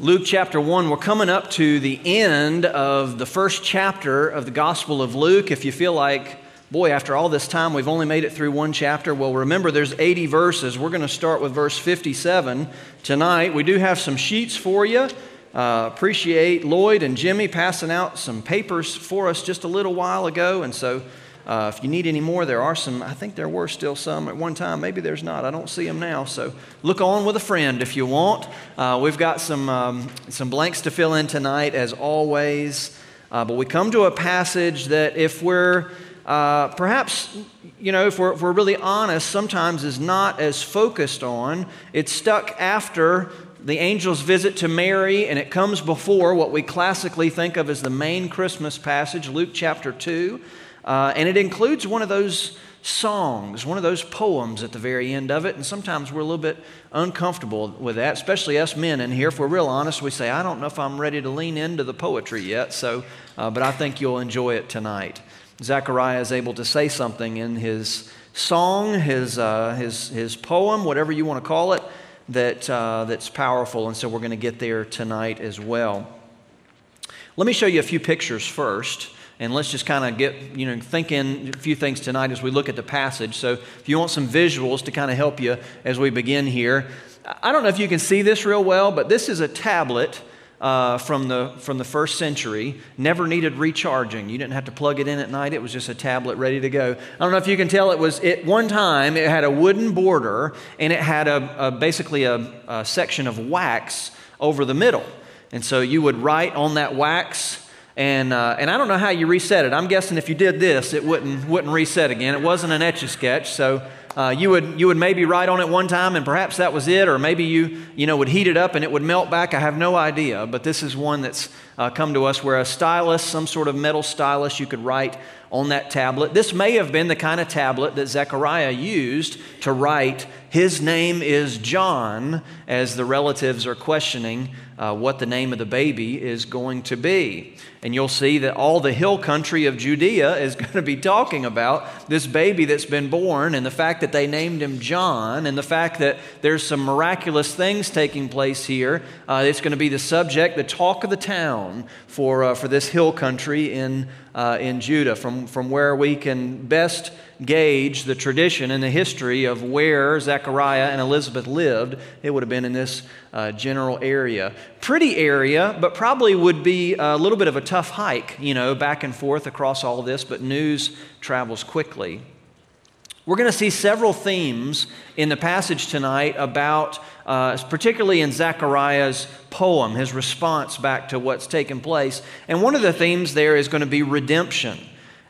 Luke chapter 1, we're coming up to the end of the first chapter of the Gospel of Luke. If you feel like, boy, after all this time, we've only made it through one chapter, well, remember there's 80 verses. We're going to start with verse 57 tonight. We do have some sheets for you. Uh, appreciate Lloyd and Jimmy passing out some papers for us just a little while ago, and so uh, if you need any more, there are some. I think there were still some at one time. Maybe there's not. I don't see them now. So look on with a friend if you want. Uh, we've got some, um, some blanks to fill in tonight, as always. Uh, but we come to a passage that, if we're uh, perhaps, you know, if we're, if we're really honest, sometimes is not as focused on. It's stuck after the angel's visit to Mary, and it comes before what we classically think of as the main Christmas passage, Luke chapter 2. Uh, and it includes one of those songs, one of those poems at the very end of it. And sometimes we're a little bit uncomfortable with that, especially us men in here. If we're real honest, we say, I don't know if I'm ready to lean into the poetry yet. So, uh, but I think you'll enjoy it tonight. Zechariah is able to say something in his song, his, uh, his, his poem, whatever you want to call it, that, uh, that's powerful. And so we're going to get there tonight as well. Let me show you a few pictures first. And let's just kind of get, you know, thinking a few things tonight as we look at the passage. So if you want some visuals to kind of help you as we begin here, I don't know if you can see this real well, but this is a tablet uh, from, the, from the first century. Never needed recharging. You didn't have to plug it in at night. It was just a tablet ready to go. I don't know if you can tell it was, at one time, it had a wooden border and it had a, a basically a, a section of wax over the middle. And so you would write on that wax and, uh, and I don't know how you reset it. I'm guessing if you did this, it wouldn't, wouldn't reset again. It wasn't an etch a sketch. So uh, you, would, you would maybe write on it one time and perhaps that was it, or maybe you, you know, would heat it up and it would melt back. I have no idea. But this is one that's uh, come to us where a stylus, some sort of metal stylus, you could write on that tablet. This may have been the kind of tablet that Zechariah used to write, His name is John, as the relatives are questioning uh, what the name of the baby is going to be. And you'll see that all the hill country of Judea is going to be talking about this baby that's been born and the fact that they named him John and the fact that there's some miraculous things taking place here. Uh, it's going to be the subject, the talk of the town for, uh, for this hill country in, uh, in Judah, from, from where we can best gauge the tradition and the history of where Zechariah and Elizabeth lived, it would have been in this uh, general area. Pretty area, but probably would be a little bit of a tough hike, you know, back and forth across all this, but news travels quickly. We're going to see several themes in the passage tonight about, uh, particularly in Zechariah's poem, his response back to what's taken place. And one of the themes there is going to be redemption.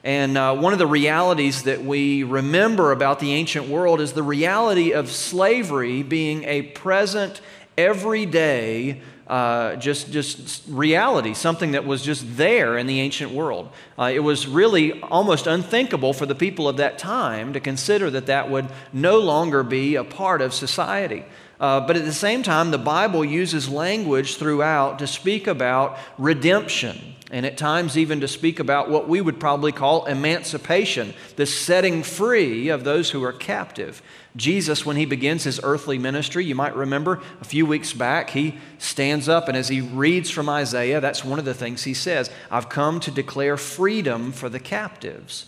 And uh, one of the realities that we remember about the ancient world is the reality of slavery being a present, everyday, uh, just, just reality, something that was just there in the ancient world. Uh, it was really almost unthinkable for the people of that time to consider that that would no longer be a part of society. Uh, but at the same time, the Bible uses language throughout to speak about redemption and at times even to speak about what we would probably call emancipation, the setting free of those who are captive. Jesus, when he begins his earthly ministry, you might remember a few weeks back, he stands up and as he reads from Isaiah, that's one of the things he says I've come to declare freedom for the captives.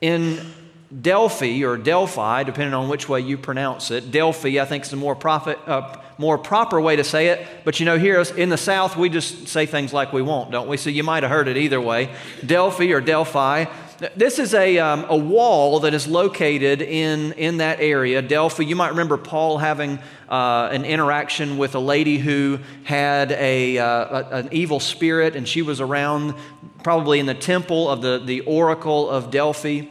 In Delphi or Delphi, depending on which way you pronounce it. Delphi, I think, is a more, profit, uh, more proper way to say it. But you know, here in the South, we just say things like we want, don't we? So you might have heard it either way. Delphi or Delphi. This is a, um, a wall that is located in, in that area. Delphi, you might remember Paul having uh, an interaction with a lady who had a, uh, a, an evil spirit, and she was around probably in the temple of the, the oracle of Delphi.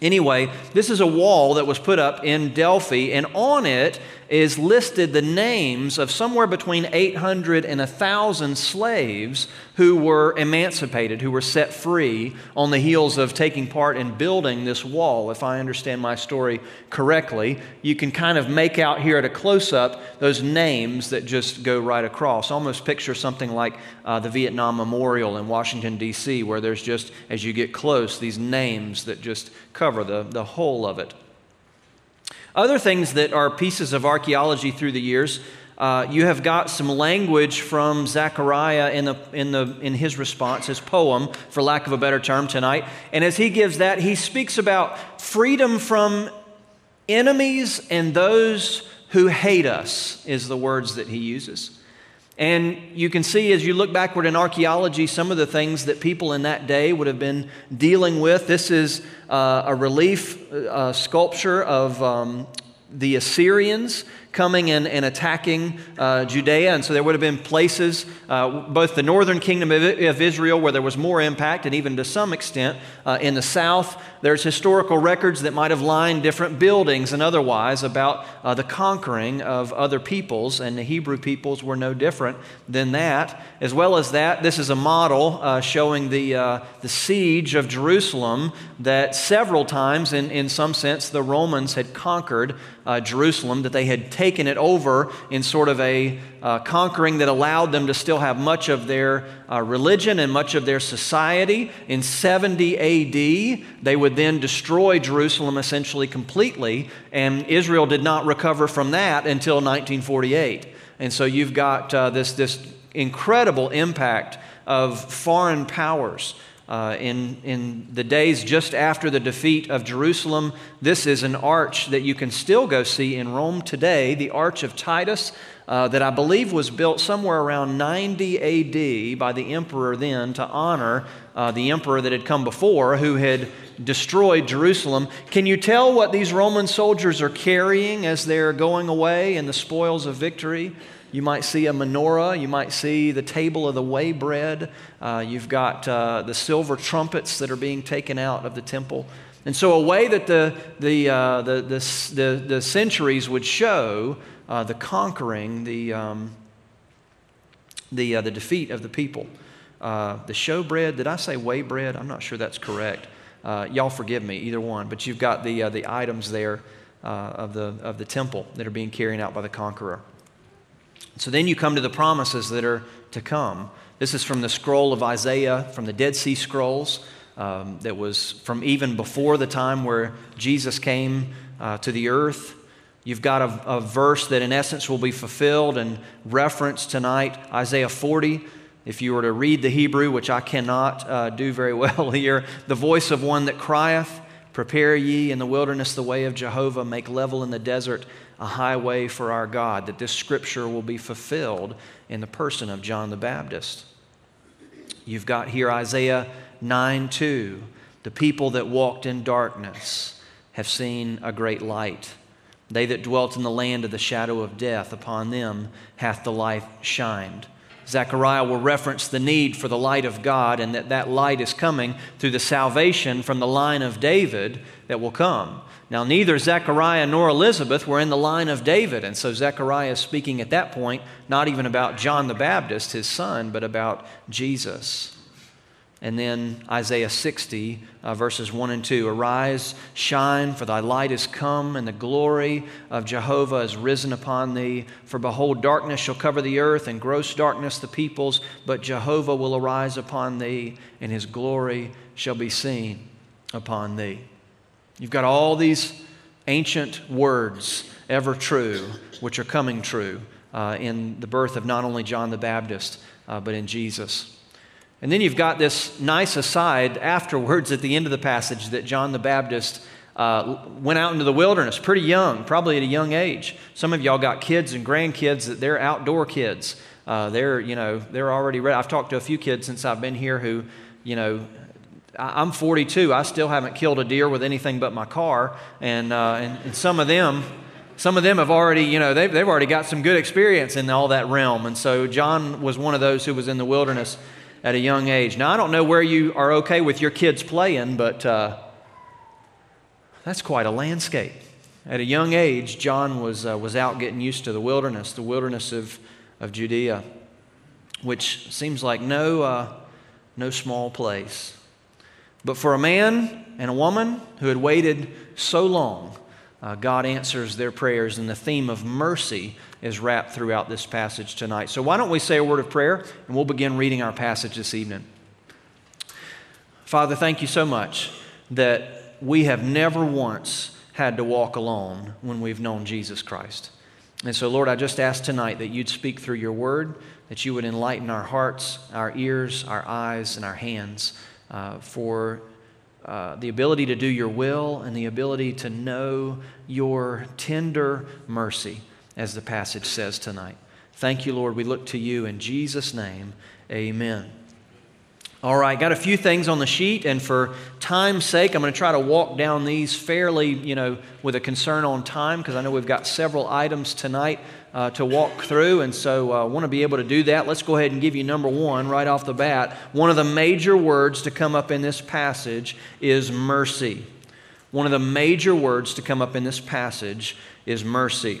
Anyway, this is a wall that was put up in Delphi, and on it is listed the names of somewhere between 800 and 1,000 slaves who were emancipated, who were set free on the heels of taking part in building this wall. If I understand my story correctly, you can kind of make out here at a close up those names that just go right across. Almost picture something like uh, the Vietnam Memorial in Washington, D.C., where there's just, as you get close, these names that just cover the, the whole of it. Other things that are pieces of archaeology through the years uh, you have got some language from Zechariah in, the, in, the, in his response, his poem, for lack of a better term, tonight. And as he gives that, he speaks about freedom from enemies and those who hate us, is the words that he uses. And you can see as you look backward in archaeology some of the things that people in that day would have been dealing with. This is uh, a relief uh, sculpture of um, the Assyrians coming and, and attacking uh, Judea. And so there would have been places, uh, both the northern kingdom of, of, Israel, where there was more impact, and even to some extent uh, in the south. There's historical records that might have lined different buildings and otherwise about uh, the conquering of other peoples, and the Hebrew peoples were no different than that. As well as that, this is a model uh, showing the, uh, the siege of Jerusalem that several times, in, in some sense, the Romans had conquered Jerusalem, that they had taken it over in sort of a uh, conquering that allowed them to still have much of their uh, religion and much of their society. In 70 AD, they would then destroy Jerusalem essentially completely, and Israel did not recover from that until 1948. And so you've got uh, this, this incredible impact of foreign powers uh, in, in the days just after the defeat of Jerusalem. This is an arch that you can still go see in Rome today, the Arch of Titus, uh, that I believe was built somewhere around 90 AD by the emperor then to honor uh, the emperor that had come before who had destroyed Jerusalem. Can you tell what these Roman soldiers are carrying as they're going away in the spoils of victory? You might see a menorah. You might see the table of the way bread. Uh, you've got uh, the silver trumpets that are being taken out of the temple. And so, a way that the, the, uh, the, the, the, the, centuries would show uh, the conquering, the, um, the, uh, the defeat of the people. Uh, the showbread, did I say way bread? I'm not sure that's correct. y'all forgive me, either one. But you've got the, the items there of, the, of the temple that are being carried out by the conqueror. So then you come to the promises that are to come. This is from the scroll of Isaiah, from the Dead Sea Scrolls, um, that was from even before the time where Jesus came uh, to the earth. You've got a, a, verse that, in essence, will be fulfilled and referenced tonight Isaiah 40. If you were to read the Hebrew, which I cannot uh, do very well here, the voice of one that crieth, Prepare ye in the wilderness the way of Jehovah, make level in the desert a highway for our God, that this scripture will be fulfilled in the person of John the Baptist. You've got here Isaiah 9 2. The people that walked in darkness have seen a great light. They that dwelt in the land of the shadow of death, upon them hath the light shined. Zechariah will reference the need for the light of God and that that light is coming through the salvation from the line of David that will come. Now, neither Zechariah nor Elizabeth were in the line of David, and so Zechariah is speaking at that point not even about John the Baptist, his son, but about Jesus. And then Isaiah 60, uh, verses 1 and 2 Arise, shine, for thy light is come, and the glory of Jehovah is risen upon thee. For behold, darkness shall cover the earth, and gross darkness the peoples, but Jehovah will arise upon thee, and his glory shall be seen upon thee. You've got all these ancient words, ever true, which are coming true uh, in the birth of not only John the Baptist, uh, but in Jesus. And then you've got this nice aside afterwards at the end of the passage that John the Baptist uh, went out into the wilderness pretty young, probably at a young age. Some of y'all got kids and grandkids that they're outdoor kids. Uh, they're, you know, they're already ready. I've talked to a few kids since I've been here who, you know, I'm 42. I still haven't killed a deer with anything but my car. And, uh, and, and, some of them, some of them have already, you know, they've, they've already got some good experience in all that realm. And so John was one of those who was in the wilderness at a young age. Now, I don't know where you are okay with your kids playing, but uh, that's quite a landscape. At a young age, John was, uh, was out getting used to the wilderness, the wilderness of, of Judea, which seems like no, uh, no small place. But for a man and a woman who had waited so long, uh, God answers their prayers, and the theme of mercy is wrapped throughout this passage tonight. So, why don't we say a word of prayer and we'll begin reading our passage this evening? Father, thank you so much that we have never once had to walk alone when we've known Jesus Christ. And so, Lord, I just ask tonight that you'd speak through your word, that you would enlighten our hearts, our ears, our eyes, and our hands uh, for uh, the ability to do your will and the ability to know your tender mercy, as the passage says tonight. Thank you, Lord. We look to you in Jesus' name. Amen. All right, got a few things on the sheet, and for time's sake, I'm going to try to walk down these fairly, you know, with a concern on time because I know we've got several items tonight uh, to walk through, and so I uh, want to be able to do that. Let's go ahead and give you number one right off the bat. One of the major words to come up in this passage is mercy. One of the major words to come up in this passage is mercy.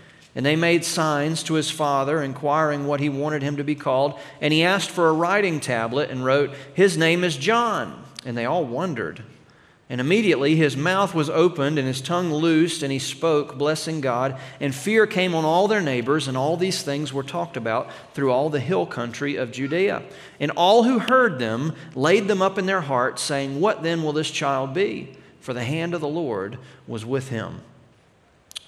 And they made signs to his father, inquiring what he wanted him to be called. And he asked for a writing tablet and wrote, His name is John. And they all wondered. And immediately his mouth was opened and his tongue loosed, and he spoke, blessing God. And fear came on all their neighbors, and all these things were talked about through all the hill country of Judea. And all who heard them laid them up in their hearts, saying, What then will this child be? For the hand of the Lord was with him.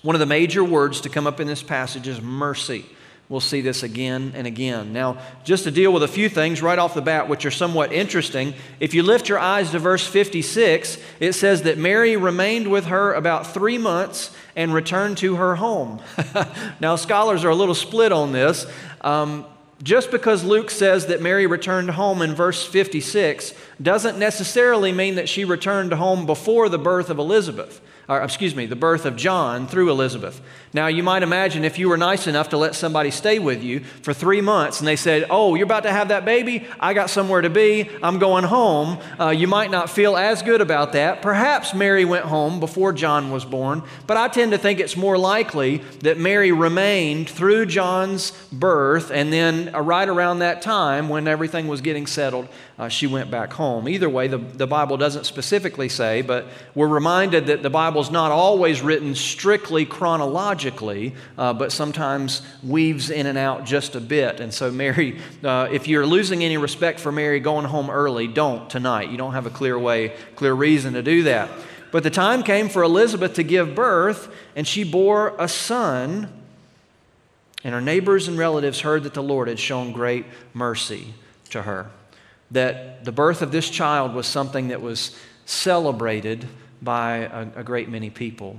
One of the major words to come up in this passage is mercy. We'll see this again and again. Now, just to deal with a few things right off the bat, which are somewhat interesting, if you lift your eyes to verse 56, it says that Mary remained with her about three months and returned to her home. now, scholars are a little split on this. Um, just because Luke says that Mary returned home in verse 56 doesn't necessarily mean that she returned home before the birth of Elizabeth or excuse me, the birth of John through Elizabeth. Now, you might imagine if you were nice enough to let somebody stay with you for three months and they said, Oh, you're about to have that baby? I got somewhere to be. I'm going home. Uh, you might not feel as good about that. Perhaps Mary went home before John was born, but I tend to think it's more likely that Mary remained through John's birth and then uh, right around that time when everything was getting settled, uh, she went back home. Either way, the, the Bible doesn't specifically say, but we're reminded that the Bible's not always written strictly chronologically, uh, but sometimes weaves in and out just a bit. And so, Mary, uh, if you're losing any respect for Mary going home early, don't tonight. You don't have a clear way, clear reason to do that. But the time came for Elizabeth to give birth, and she bore a son. And her neighbors and relatives heard that the Lord had shown great mercy to her that the birth of this child was something that was celebrated by a, a, great many people.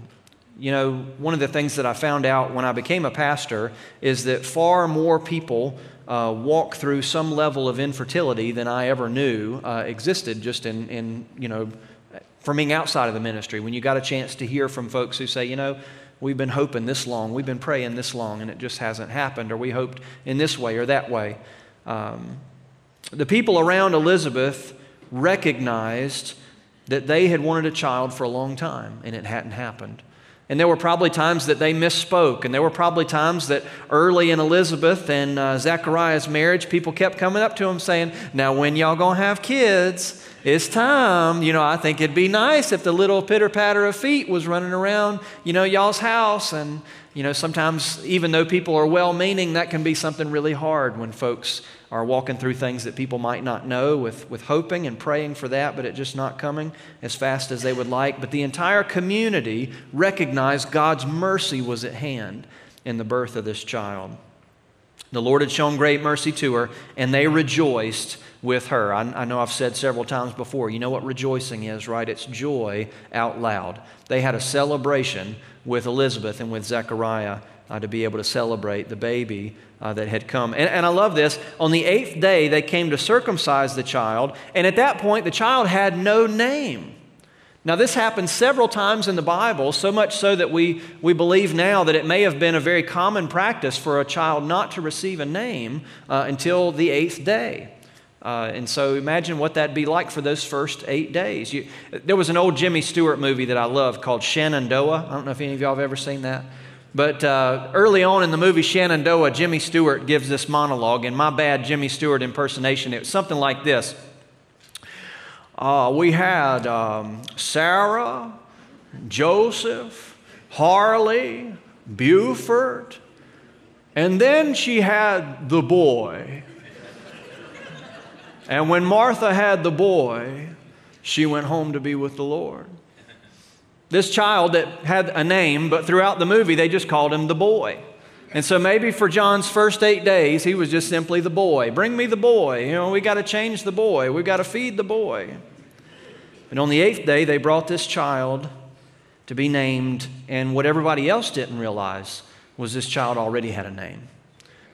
You know, one of the things that I found out when I became a pastor is that far more people uh, walk through some level of infertility than I ever knew uh, existed just in, in, you know, from being outside of the ministry. When you got a chance to hear from folks who say, you know, we've been hoping this long, we've been praying this long, and it just hasn't happened, or we hoped in this way or that way. Um, the people around Elizabeth recognized that they had wanted a child for a long time and it hadn't happened. And there were probably times that they misspoke. And there were probably times that early in Elizabeth and uh, Zechariah's marriage, people kept coming up to them saying, Now, when y'all gonna have kids? It's time. You know, I think it'd be nice if the little pitter patter of feet was running around, you know, y'all's house. And, you know, sometimes, even though people are well meaning, that can be something really hard when folks are walking through things that people might not know with, with hoping and praying for that, but it just not coming as fast as they would like. But the entire community recognized God's mercy was at hand in the birth of this child. The Lord had shown great mercy to her, and they rejoiced with her. I, I, know I've said several times before, you know what rejoicing is, right? It's joy out loud. They had a celebration with Elizabeth and with Zechariah uh, to be able to celebrate the baby uh, that had come. And, and I love this. On the eighth day, they came to circumcise the child, and at that point, the child had no name. Now, this happens several times in the Bible, so much so that we, we believe now that it may have been a very common practice for a child not to receive a name uh, until the eighth day. Uh, and so imagine what that'd be like for those first eight days. You, there was an old Jimmy Stewart movie that I love called Shenandoah. I don't know if any of y'all have ever seen that. But uh, early on in the movie Shenandoah, Jimmy Stewart gives this monologue, and my bad Jimmy Stewart impersonation, it was something like this. Uh, we had um, Sarah, Joseph, Harley, Buford, and then she had the boy. And when Martha had the boy, she went home to be with the Lord. This child that had a name, but throughout the movie they just called him the boy. And so maybe for John's first eight days, he was just simply the boy. Bring me the boy. You know, we got to change the boy. We've got to feed the boy. And on the eighth day, they brought this child to be named. And what everybody else didn't realize was this child already had a name.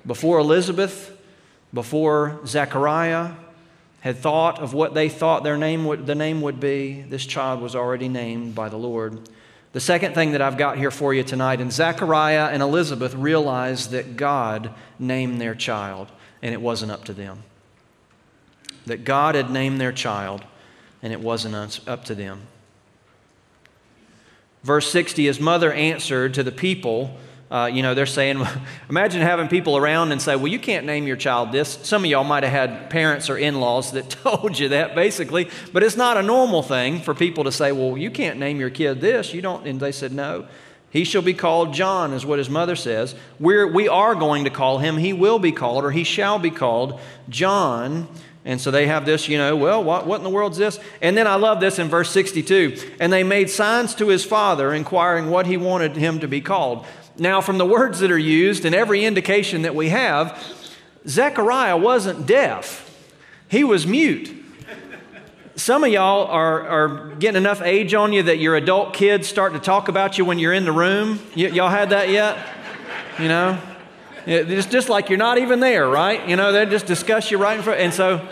Before Elizabeth, before Zechariah, had thought of what they thought their name would, the name would be, this child was already named by the Lord. The second thing that I've got here for you tonight, and Zechariah and Elizabeth realized that God named their child, and it wasn't up to them. That God had named their child, and it wasn't up to them. Verse 60 His mother answered to the people uh, you know, they're saying, imagine having people around and say, well, you can't name your child this. Some of y'all might have had parents or in laws that told you that, basically, but it's not a normal thing for people to say, well, you can't name your kid this. You don't. And they said, no. He shall be called John, is what his mother says. We're, we are going to call him, he will be called, or he shall be called John. And so they have this, you know, well, what, what in the world is this? And then I love this in verse 62. And they made signs to his father, inquiring what he wanted him to be called. Now, from the words that are used and every indication that we have, Zechariah wasn't deaf, he was mute. Some of y'all are, are getting enough age on you that your adult kids start to talk about you when you're in the room. Y- y'all had that yet? You know? It's just like you're not even there, right? You know, they just discuss you right in front. And so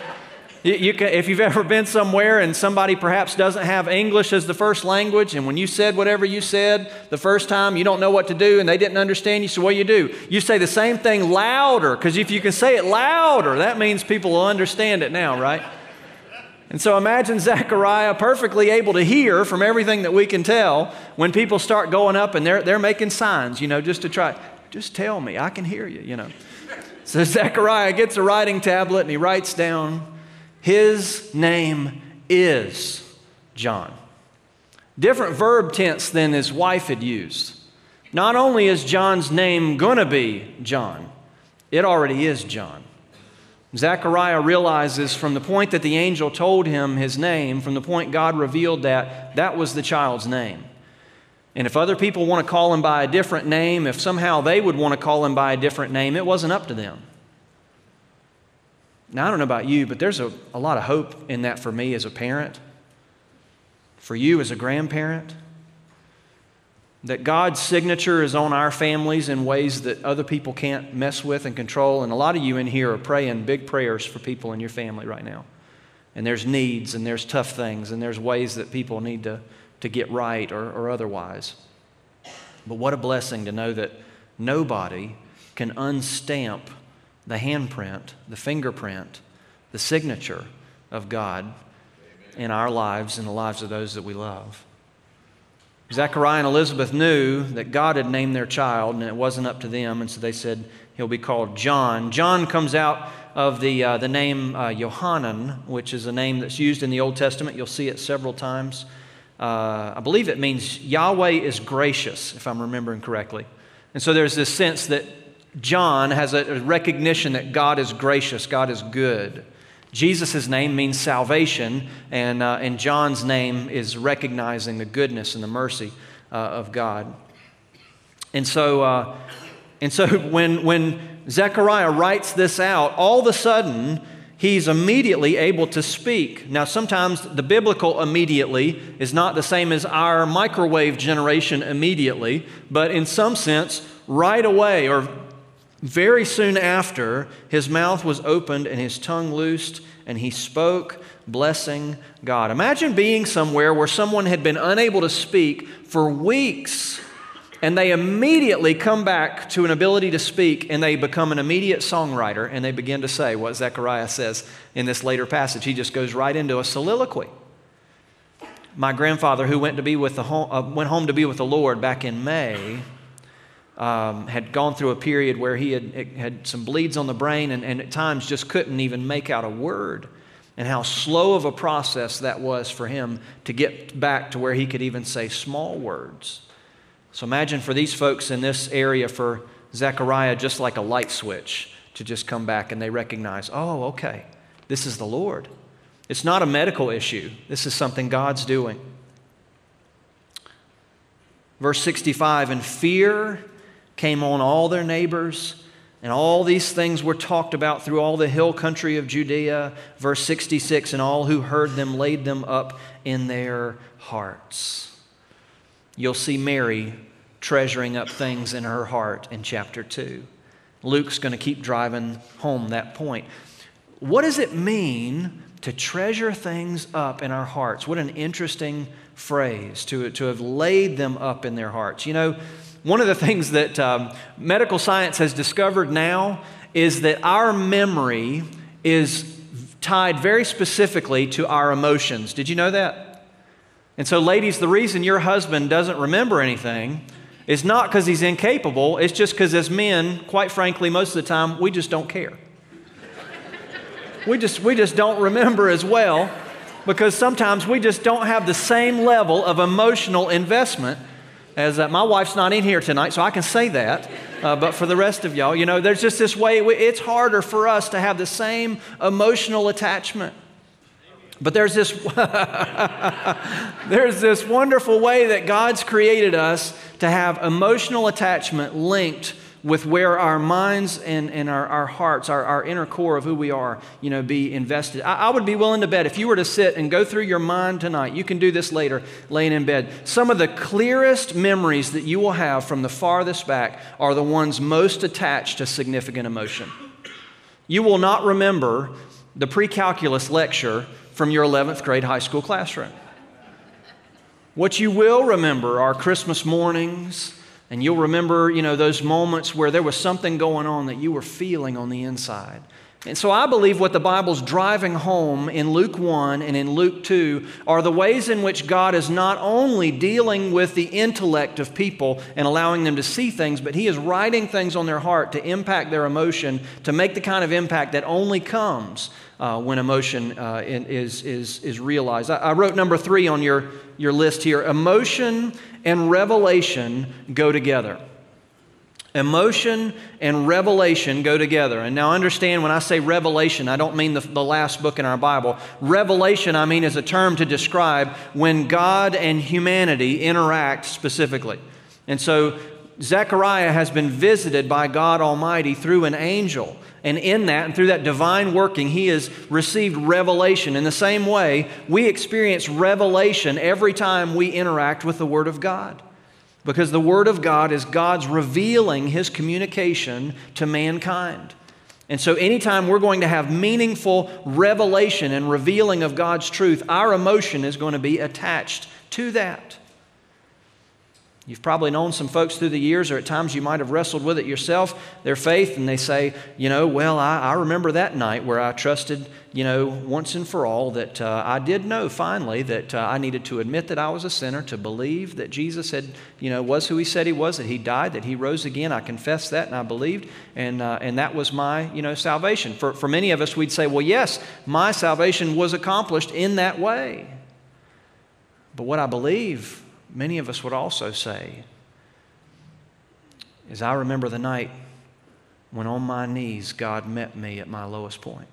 you, you can, if you've ever been somewhere and somebody perhaps doesn't have English as the first language, and when you said whatever you said the first time, you don't know what to do and they didn't understand you, so what do you do? You say the same thing louder, because if you can say it louder, that means people will understand it now, right? And so imagine Zechariah perfectly able to hear from everything that we can tell when people start going up and they're, they're making signs, you know, just to try, just tell me, I can hear you, you know. So Zechariah gets a writing tablet and he writes down, his name is John. Different verb tense than his wife had used. Not only is John's name going to be John, it already is John. Zechariah realizes from the point that the angel told him his name, from the point God revealed that, that was the child's name. And if other people want to call him by a different name, if somehow they would want to call him by a different name, it wasn't up to them. Now, I don't know about you, but there's a, a lot of hope in that for me as a parent, for you as a grandparent. That God's signature is on our families in ways that other people can't mess with and control. And a lot of you in here are praying big prayers for people in your family right now. And there's needs and there's tough things and there's ways that people need to, to get right or, or otherwise. But what a blessing to know that nobody can unstamp the handprint, the fingerprint, the signature of God in our lives and the lives of those that we love. Zechariah and Elizabeth knew that God had named their child and it wasn't up to them, and so they said he'll be called John. John comes out of the, uh, the name uh, Yohanan, which is a name that's used in the Old Testament. You'll see it several times. Uh, I believe it means Yahweh is gracious, if I'm remembering correctly. And so there's this sense that John has a recognition that God is gracious, God is good. Jesus' name means salvation, and, uh, and John's name is recognizing the goodness and the mercy uh, of God. And so, uh, and so when, when Zechariah writes this out, all of a sudden, he's immediately able to speak. Now, sometimes the biblical immediately is not the same as our microwave generation immediately, but in some sense, right away or very soon after, his mouth was opened and his tongue loosed, and he spoke, blessing God. Imagine being somewhere where someone had been unable to speak for weeks, and they immediately come back to an ability to speak, and they become an immediate songwriter, and they begin to say what Zechariah says in this later passage. He just goes right into a soliloquy. My grandfather, who went, to be with the home, uh, went home to be with the Lord back in May, um, had gone through a period where he had, had some bleeds on the brain and, and at times just couldn't even make out a word. And how slow of a process that was for him to get back to where he could even say small words. So imagine for these folks in this area, for Zechariah, just like a light switch to just come back and they recognize, oh, okay, this is the Lord. It's not a medical issue, this is something God's doing. Verse 65 And fear came on all their neighbors, and all these things were talked about through all the hill country of Judea. Verse 66 And all who heard them laid them up in their hearts. You'll see Mary treasuring up things in her heart in chapter 2. Luke's going to keep driving home that point. What does it mean to treasure things up in our hearts? What an interesting phrase, to, to have laid them up in their hearts. You know, one of the things that um, medical science has discovered now is that our memory is tied very specifically to our emotions. Did you know that? And so, ladies, the reason your husband doesn't remember anything is not because he's incapable, it's just because as men, quite frankly, most of the time, we just don't care. we, just, we just don't remember as well because sometimes we just don't have the same level of emotional investment as that. My wife's not in here tonight, so I can say that. Uh, but for the rest of y'all, you know, there's just this way, it's harder for us to have the same emotional attachment. But there's this, there's this wonderful way that God's created us to have emotional attachment linked with where our minds and, and our, our hearts, our, our inner core of who we are, you know, be invested. I, I would be willing to bet if you were to sit and go through your mind tonight, you can do this later, laying in bed. Some of the clearest memories that you will have from the farthest back are the ones most attached to significant emotion. You will not remember the pre calculus lecture from your 11th grade high school classroom. What you will remember are Christmas mornings, and you'll remember, you know, those moments where there was something going on that you were feeling on the inside. And so I believe what the Bible's driving home in Luke 1 and in Luke 2 are the ways in which God is not only dealing with the intellect of people and allowing them to see things, but He is writing things on their heart to impact their emotion, to make the kind of impact that only comes uh, when emotion uh, is, is, is realized. I, I wrote number three on your, your list here emotion and revelation go together. Emotion and revelation go together. And now understand when I say revelation, I don't mean the, the, last book in our Bible. Revelation, I mean, is a term to describe when God and humanity interact specifically. And so Zechariah has been visited by God Almighty through an angel. And in that, and through that divine working, he has received revelation. In the same way, we experience revelation every time we interact with the Word of God. Because the Word of God is God's revealing His communication to mankind. And so, anytime we're going to have meaningful revelation and revealing of God's truth, our emotion is going to be attached to that. You've probably known some folks through the years, or at times you might have wrestled with it yourself, their faith, and they say, you know, well, I, I remember that night where I trusted, you know, once and for all that uh, I did know finally that uh, I needed to admit that I was a sinner, to believe that Jesus had, you know, was who he said he was, that he died, that he rose again. I confessed that and I believed, and, uh, and that was my, you know, salvation. For, for many of us, we'd say, well, yes, my salvation was accomplished in that way. But what I believe many of us would also say is I remember the night when on my knees God met me at my lowest point.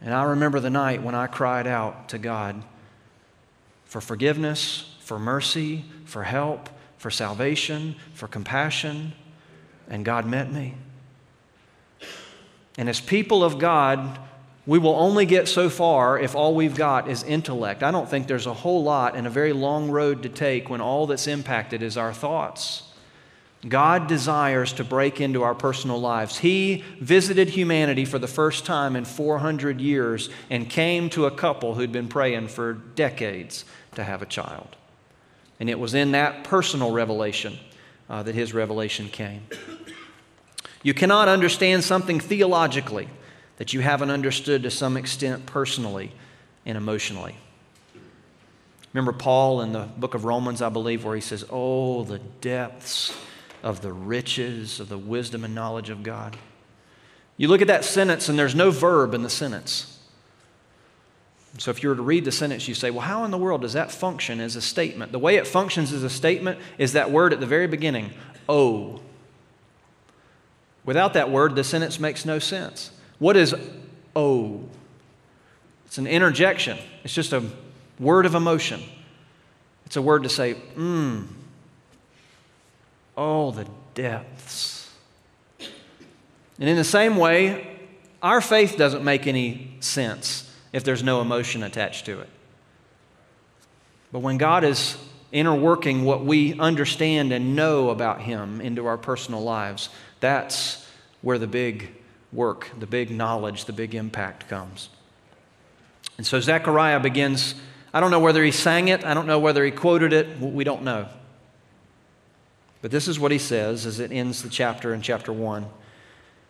And I remember the night when I cried out to God for forgiveness, for mercy, for help, for salvation, for compassion, and God met me. And as people of God, we will only get so far if all we've got is intellect. I don't think there's a whole lot and a very long road to take when all that's impacted is our thoughts. God desires to break into our personal lives. He visited humanity for the first time in 400 years and came to a couple who'd been praying for decades to have a child. And it was in that personal revelation uh, that his revelation came. You cannot understand something theologically that you haven't understood to some extent personally and emotionally. Remember Paul in the book of Romans, I believe, where he says, Oh, the depths of the riches of the wisdom and knowledge of God. You look at that sentence, and there's no verb in the sentence. So if you were to read the sentence, you say, well, how in the world does that function as a statement? The way it functions as a statement is that word at the very beginning, oh. Without that word, the sentence makes no sense. What is oh? It's an interjection, it's just a word of emotion. It's a word to say, mmm, oh, the depths. And in the same way, our faith doesn't make any sense if there's no emotion attached to it. But when God is interworking what we understand and know about Him into our personal lives, that's where the big work, the big knowledge, the big impact comes. And so Zechariah begins I don't know whether he sang it, I don't know whether he quoted it, we don't know. But this is what he says as it ends the chapter in chapter 1.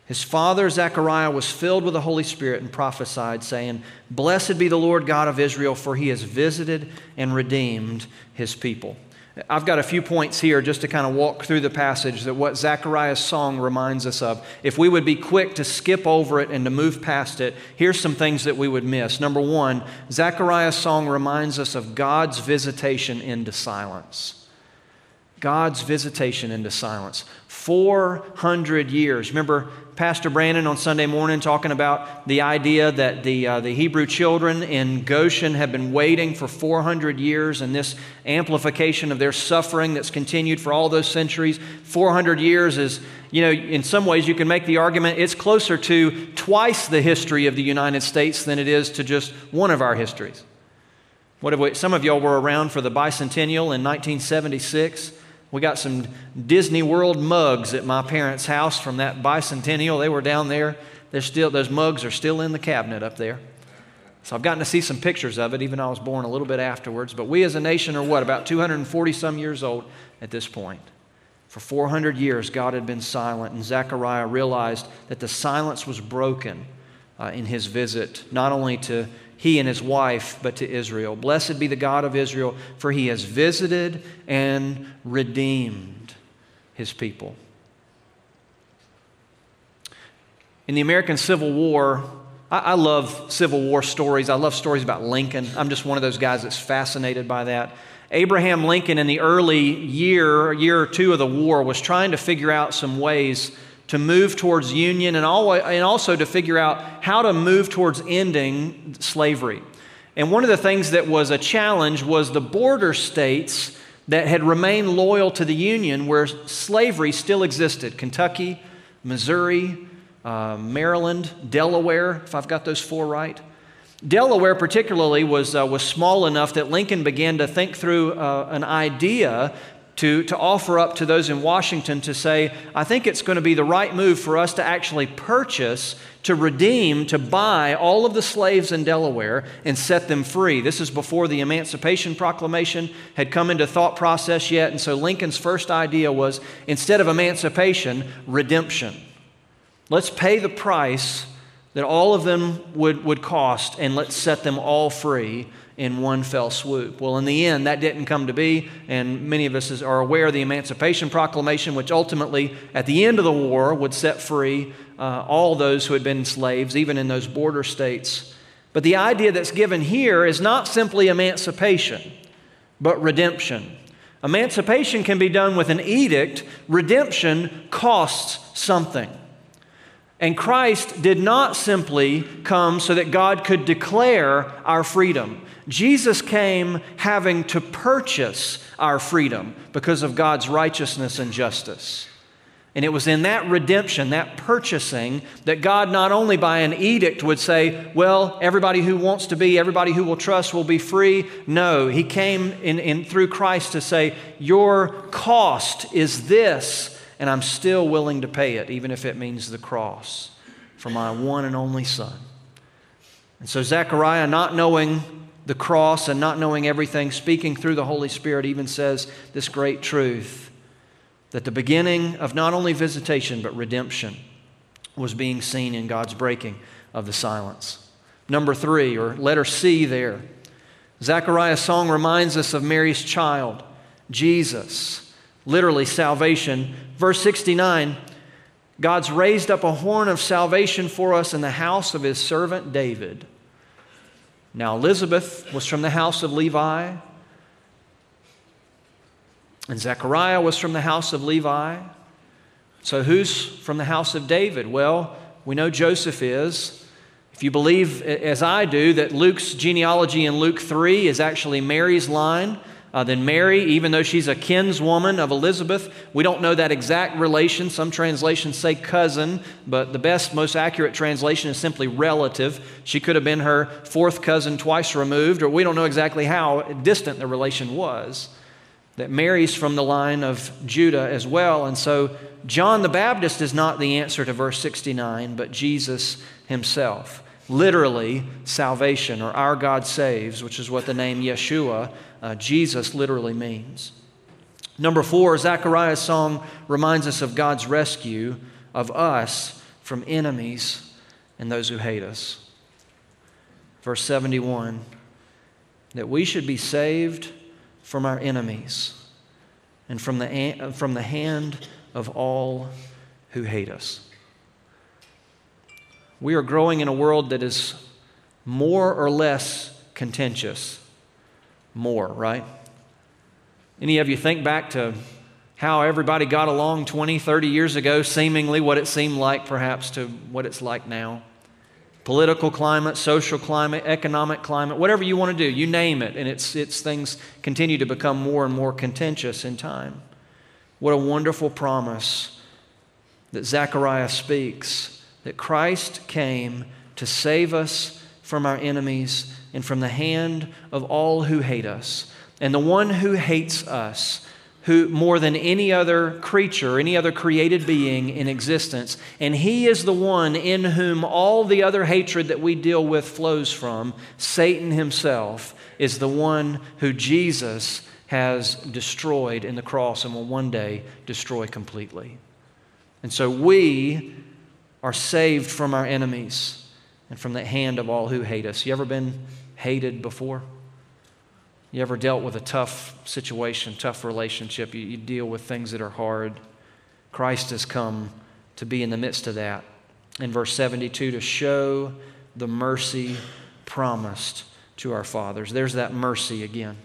His father, Zechariah, was filled with the Holy Spirit and prophesied, saying, Blessed be the Lord God of Israel, for he has visited and redeemed his people. I've got a few points here just to kind of walk through the passage that what Zechariah's song reminds us of. If we would be quick to skip over it and to move past it, here's some things that we would miss. Number one, Zechariah's song reminds us of God's visitation into silence. God's visitation into silence. 400 years. Remember Pastor Brandon on Sunday morning talking about the idea that the, uh, the Hebrew children in Goshen have been waiting for 400 years and this amplification of their suffering that's continued for all those centuries. 400 years is, you know, in some ways you can make the argument it's closer to twice the history of the United States than it is to just one of our histories. What have we, some of y'all were around for the bicentennial in 1976. We got some Disney World mugs at my parents' house from that bicentennial. They were down there. They're still, those mugs are still in the cabinet up there. So I've gotten to see some pictures of it, even though I was born a little bit afterwards. But we as a nation are what, about 240 some years old at this point. For 400 years, God had been silent, and Zechariah realized that the silence was broken uh, in his visit, not only to he and his wife, but to Israel. Blessed be the God of Israel, for he has visited and redeemed his people. In the American Civil War, I, I, love Civil War stories. I love stories about Lincoln. I'm just one of those guys that's fascinated by that. Abraham Lincoln, in the early year, year or two of the war, was trying to figure out some ways to move towards union and, also to figure out how to move towards ending slavery. And one of the things that was a challenge was the border states that had remained loyal to the Union where slavery still existed Kentucky, Missouri, uh, Maryland, Delaware, if I've got those four right. Delaware, particularly, was, uh, was small enough that Lincoln began to think through uh, an idea to, to offer up to those in Washington to say, I think it's going to be the right move for us to actually purchase, to redeem, to buy all of the slaves in Delaware and set them free. This is before the Emancipation Proclamation had come into thought process yet. And so Lincoln's first idea was instead of emancipation, redemption. Let's pay the price that all of them would, would cost and let's set them all free in one fell swoop. Well, in the end, that didn't come to be, and many of us are aware of the Emancipation Proclamation, which ultimately, at the end of the war, would set free uh, all those who had been slaves, even in those border states. But the idea that's given here is not simply emancipation, but redemption. Emancipation can be done with an edict, redemption costs something. And Christ did not simply come so that God could declare our freedom. Jesus came having to purchase our freedom because of God's righteousness and justice. And it was in that redemption, that purchasing, that God not only by an edict would say, well, everybody who wants to be, everybody who will trust will be free. No, He came in, in, through Christ to say, your cost is this, and I'm still willing to pay it, even if it means the cross, for my one and only Son. And so Zechariah, not knowing the cross and not knowing everything, speaking through the Holy Spirit, even says this great truth that the beginning of not only visitation but redemption was being seen in God's breaking of the silence. Number three, or letter C there, Zechariah's song reminds us of Mary's child, Jesus, literally salvation. Verse 69 God's raised up a horn of salvation for us in the house of his servant David. Now, Elizabeth was from the house of Levi, and Zechariah was from the house of Levi. So, who's from the house of David? Well, we know Joseph is. If you believe, as I do, that Luke's genealogy in Luke 3 is actually Mary's line, uh, then Mary, even though she's a kinswoman of Elizabeth, we don't know that exact relation. Some translations say cousin, but the best, most accurate translation is simply relative. She could have been her fourth cousin twice removed, or we don't know exactly how distant the relation was. That Mary's from the line of Judah as well. And so John the Baptist is not the answer to verse 69, but Jesus himself literally salvation or our God saves, which is what the name Yeshua, uh, Jesus, literally means. Number four, Zechariah's song reminds us of God's rescue of us from enemies and those who hate us. Verse 71 that we should be saved from our enemies and from the, from the hand of all who hate us. We are growing in a world that is more or less contentious. More, right? Any of you think back to how everybody got along 20, 30 years ago, seemingly what it seemed like, perhaps, to what it's like now? Political climate, social climate, economic climate, whatever you want to do, you name it, and it's, it's things continue to become more and more contentious in time. What a wonderful promise that Zechariah speaks that Christ came to save us from our enemies and from the hand of all who hate us. And the one who hates us, who more than any other creature, any other created being in existence, and he is the one in whom all the other hatred that we deal with flows from, Satan himself, is the one who Jesus has destroyed in the cross and will one day destroy completely. And so we are saved from our enemies and from the hand of all who hate us. You ever been hated before? You ever dealt with a tough situation, tough relationship? You, you, deal with things that are hard. Christ has come to be in the midst of that. In verse 72, to show the mercy promised to our fathers. There's that mercy again.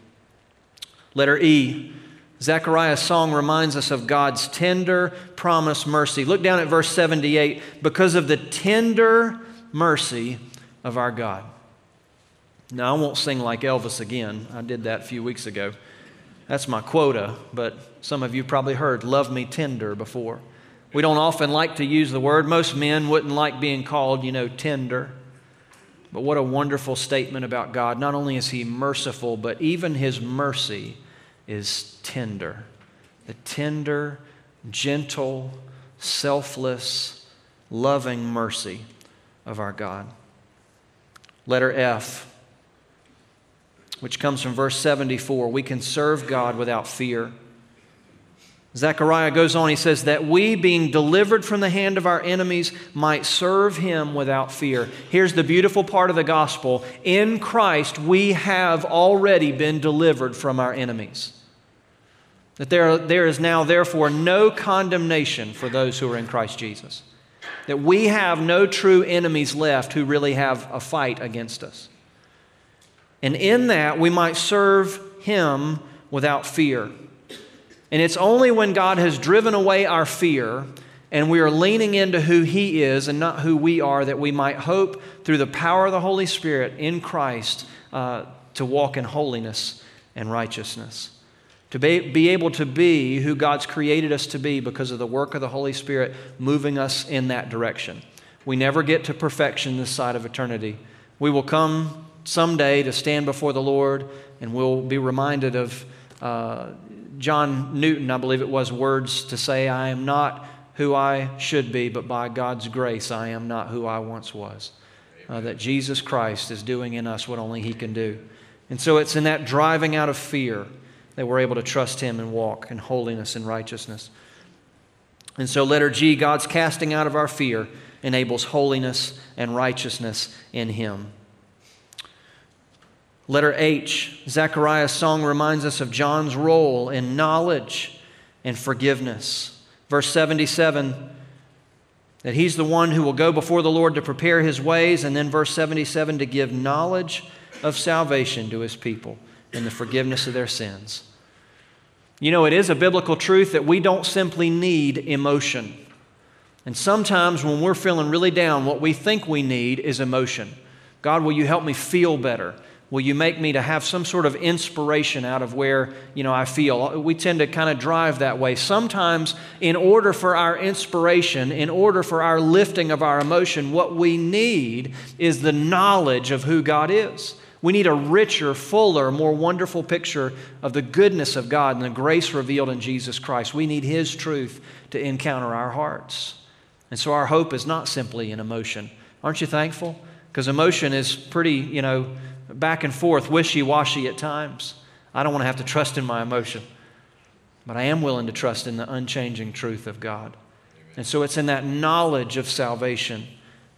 Letter E Zechariah's song reminds us of God's tender promise mercy. Look down at verse 78 because of the tender mercy of our God. Now, I won't sing like Elvis again. I did that a few weeks ago. That's my quota, but some of you probably heard love me tender before. We don't often like to use the word. Most men wouldn't like being called, you know, tender. But what a wonderful statement about God. Not only is He merciful, but even His mercy is tender. The tender, gentle, selfless, loving mercy of our God. Letter F, which comes from verse 74 we can serve God without fear. Zechariah goes on, he says, that we, being delivered from the hand of our enemies, might serve him without fear. Here's the beautiful part of the gospel in Christ, we have already been delivered from our enemies. That there, there is now, therefore, no condemnation for those who are in Christ Jesus. That we have no true enemies left who really have a fight against us. And in that, we might serve Him without fear. And it's only when God has driven away our fear and we are leaning into who He is and not who we are that we might hope through the power of the Holy Spirit in Christ uh, to walk in holiness and righteousness to be, able to be who God's created us to be because of the work of the Holy Spirit moving us in that direction. We never get to perfection this side of eternity. We will come someday to stand before the Lord and we'll be reminded of uh, John Newton, I believe it was, words to say, I am not who I should be, but by God's grace, I am not who I once was. Uh, that Jesus Christ is doing in us what only He can do. And so it's in that driving out of fear that we're able to trust Him and walk in holiness and righteousness. And so, letter G, God's casting out of our fear enables holiness and righteousness in Him. Letter H, Zechariah's song reminds us of John's role in knowledge and forgiveness. Verse 77 that he's the one who will go before the Lord to prepare his ways, and then verse 77 to give knowledge of salvation to his people and the forgiveness of their sins. You know, it is a biblical truth that we don't simply need emotion. And sometimes when we're feeling really down, what we think we need is emotion. God, will you help me feel better? Will you make me to have some sort of inspiration out of where, you know, I feel? We tend to kind of drive that way. Sometimes in order for our inspiration, in order for our lifting of our emotion, what we need is the knowledge of who God is. We need a richer, fuller, more wonderful picture of the goodness of God and the grace revealed in Jesus Christ. We need His truth to encounter our hearts. And so our hope is not simply in emotion. Aren't you thankful? Because emotion is pretty, you know, back and forth, wishy washy at times. I don't want to have to trust in my emotion, but I am willing to trust in the unchanging truth of God. And so it's in that knowledge of salvation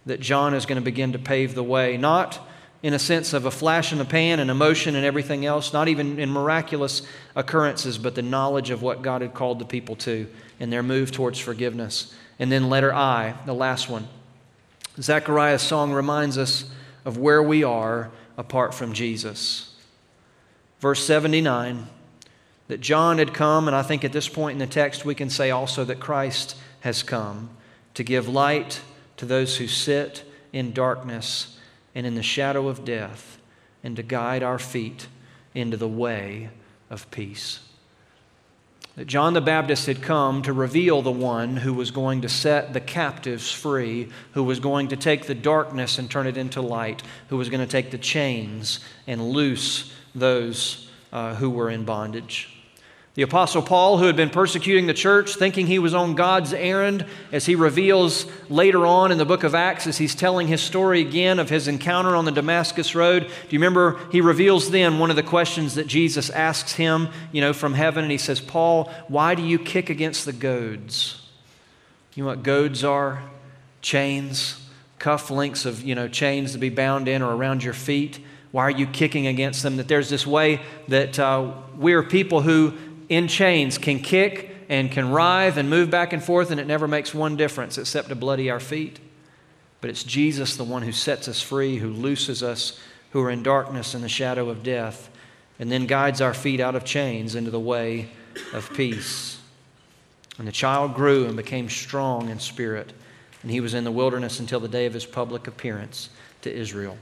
that John is going to begin to pave the way, not in a sense of a flash in the pan and emotion and everything else, not even in miraculous occurrences, but the knowledge of what God had called the people to and their move towards forgiveness. And then letter I, the last one. Zechariah's song reminds us of where we are apart from Jesus. Verse 79 that John had come, and I think at this point in the text we can say also that Christ has come to give light to those who sit in darkness and in the shadow of death, and to guide our feet into the way of peace that John the Baptist had come to reveal the one who was going to set the captives free, who was going to take the darkness and turn it into light, who was going to take the chains and loose those uh, who were in bondage. The Apostle Paul, who had been persecuting the church, thinking he was on God's errand, as he reveals later on in the book of Acts, as he's telling his story again of his encounter on the Damascus Road. Do you remember? He reveals then one of the questions that Jesus asks him, you know, from heaven, and he says, Paul, why do you kick against the goads? You know what goads are? Chains, cuff links of, you know, chains to be bound in or around your feet. Why are you kicking against them? That there's this way that uh, we're people who in chains can kick and can writhe and move back and forth, and it never makes one difference except to bloody our feet. But it's Jesus, the one who sets us free, who looses us who are in darkness and the shadow of death, and then guides our feet out of chains into the way of peace. And the child grew and became strong in spirit, and he was in the wilderness until the day of his public appearance to Israel.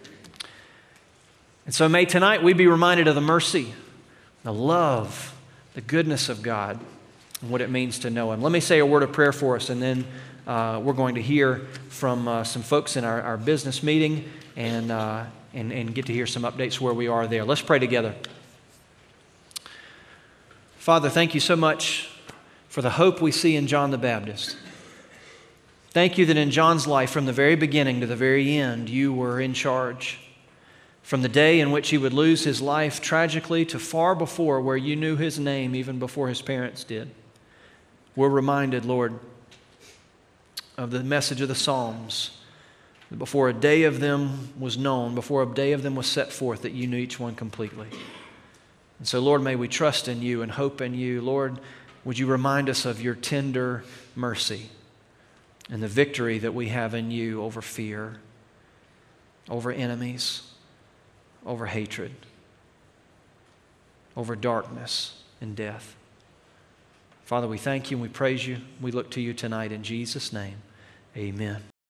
And so may tonight we be reminded of the mercy, the love, the goodness of God and what it means to know Him. Let me say a word of prayer for us, and then uh, we're going to hear from uh, some folks in our, our business meeting and, uh, and, and get to hear some updates where we are there. Let's pray together. Father, thank you so much for the hope we see in John the Baptist. Thank you that in John's life, from the very beginning to the very end, you were in charge. From the day in which he would lose his life tragically to far before where you knew his name even before his parents did. We're reminded, Lord, of the message of the Psalms that before a day of them was known, before a day of them was set forth, that you knew each one completely. And so, Lord, may we trust in you and hope in you. Lord, would you remind us of your tender mercy and the victory that we have in you over fear, over enemies over hatred, over darkness and death. Father, we thank you and we praise you. We look to you tonight in Jesus' name. Amen.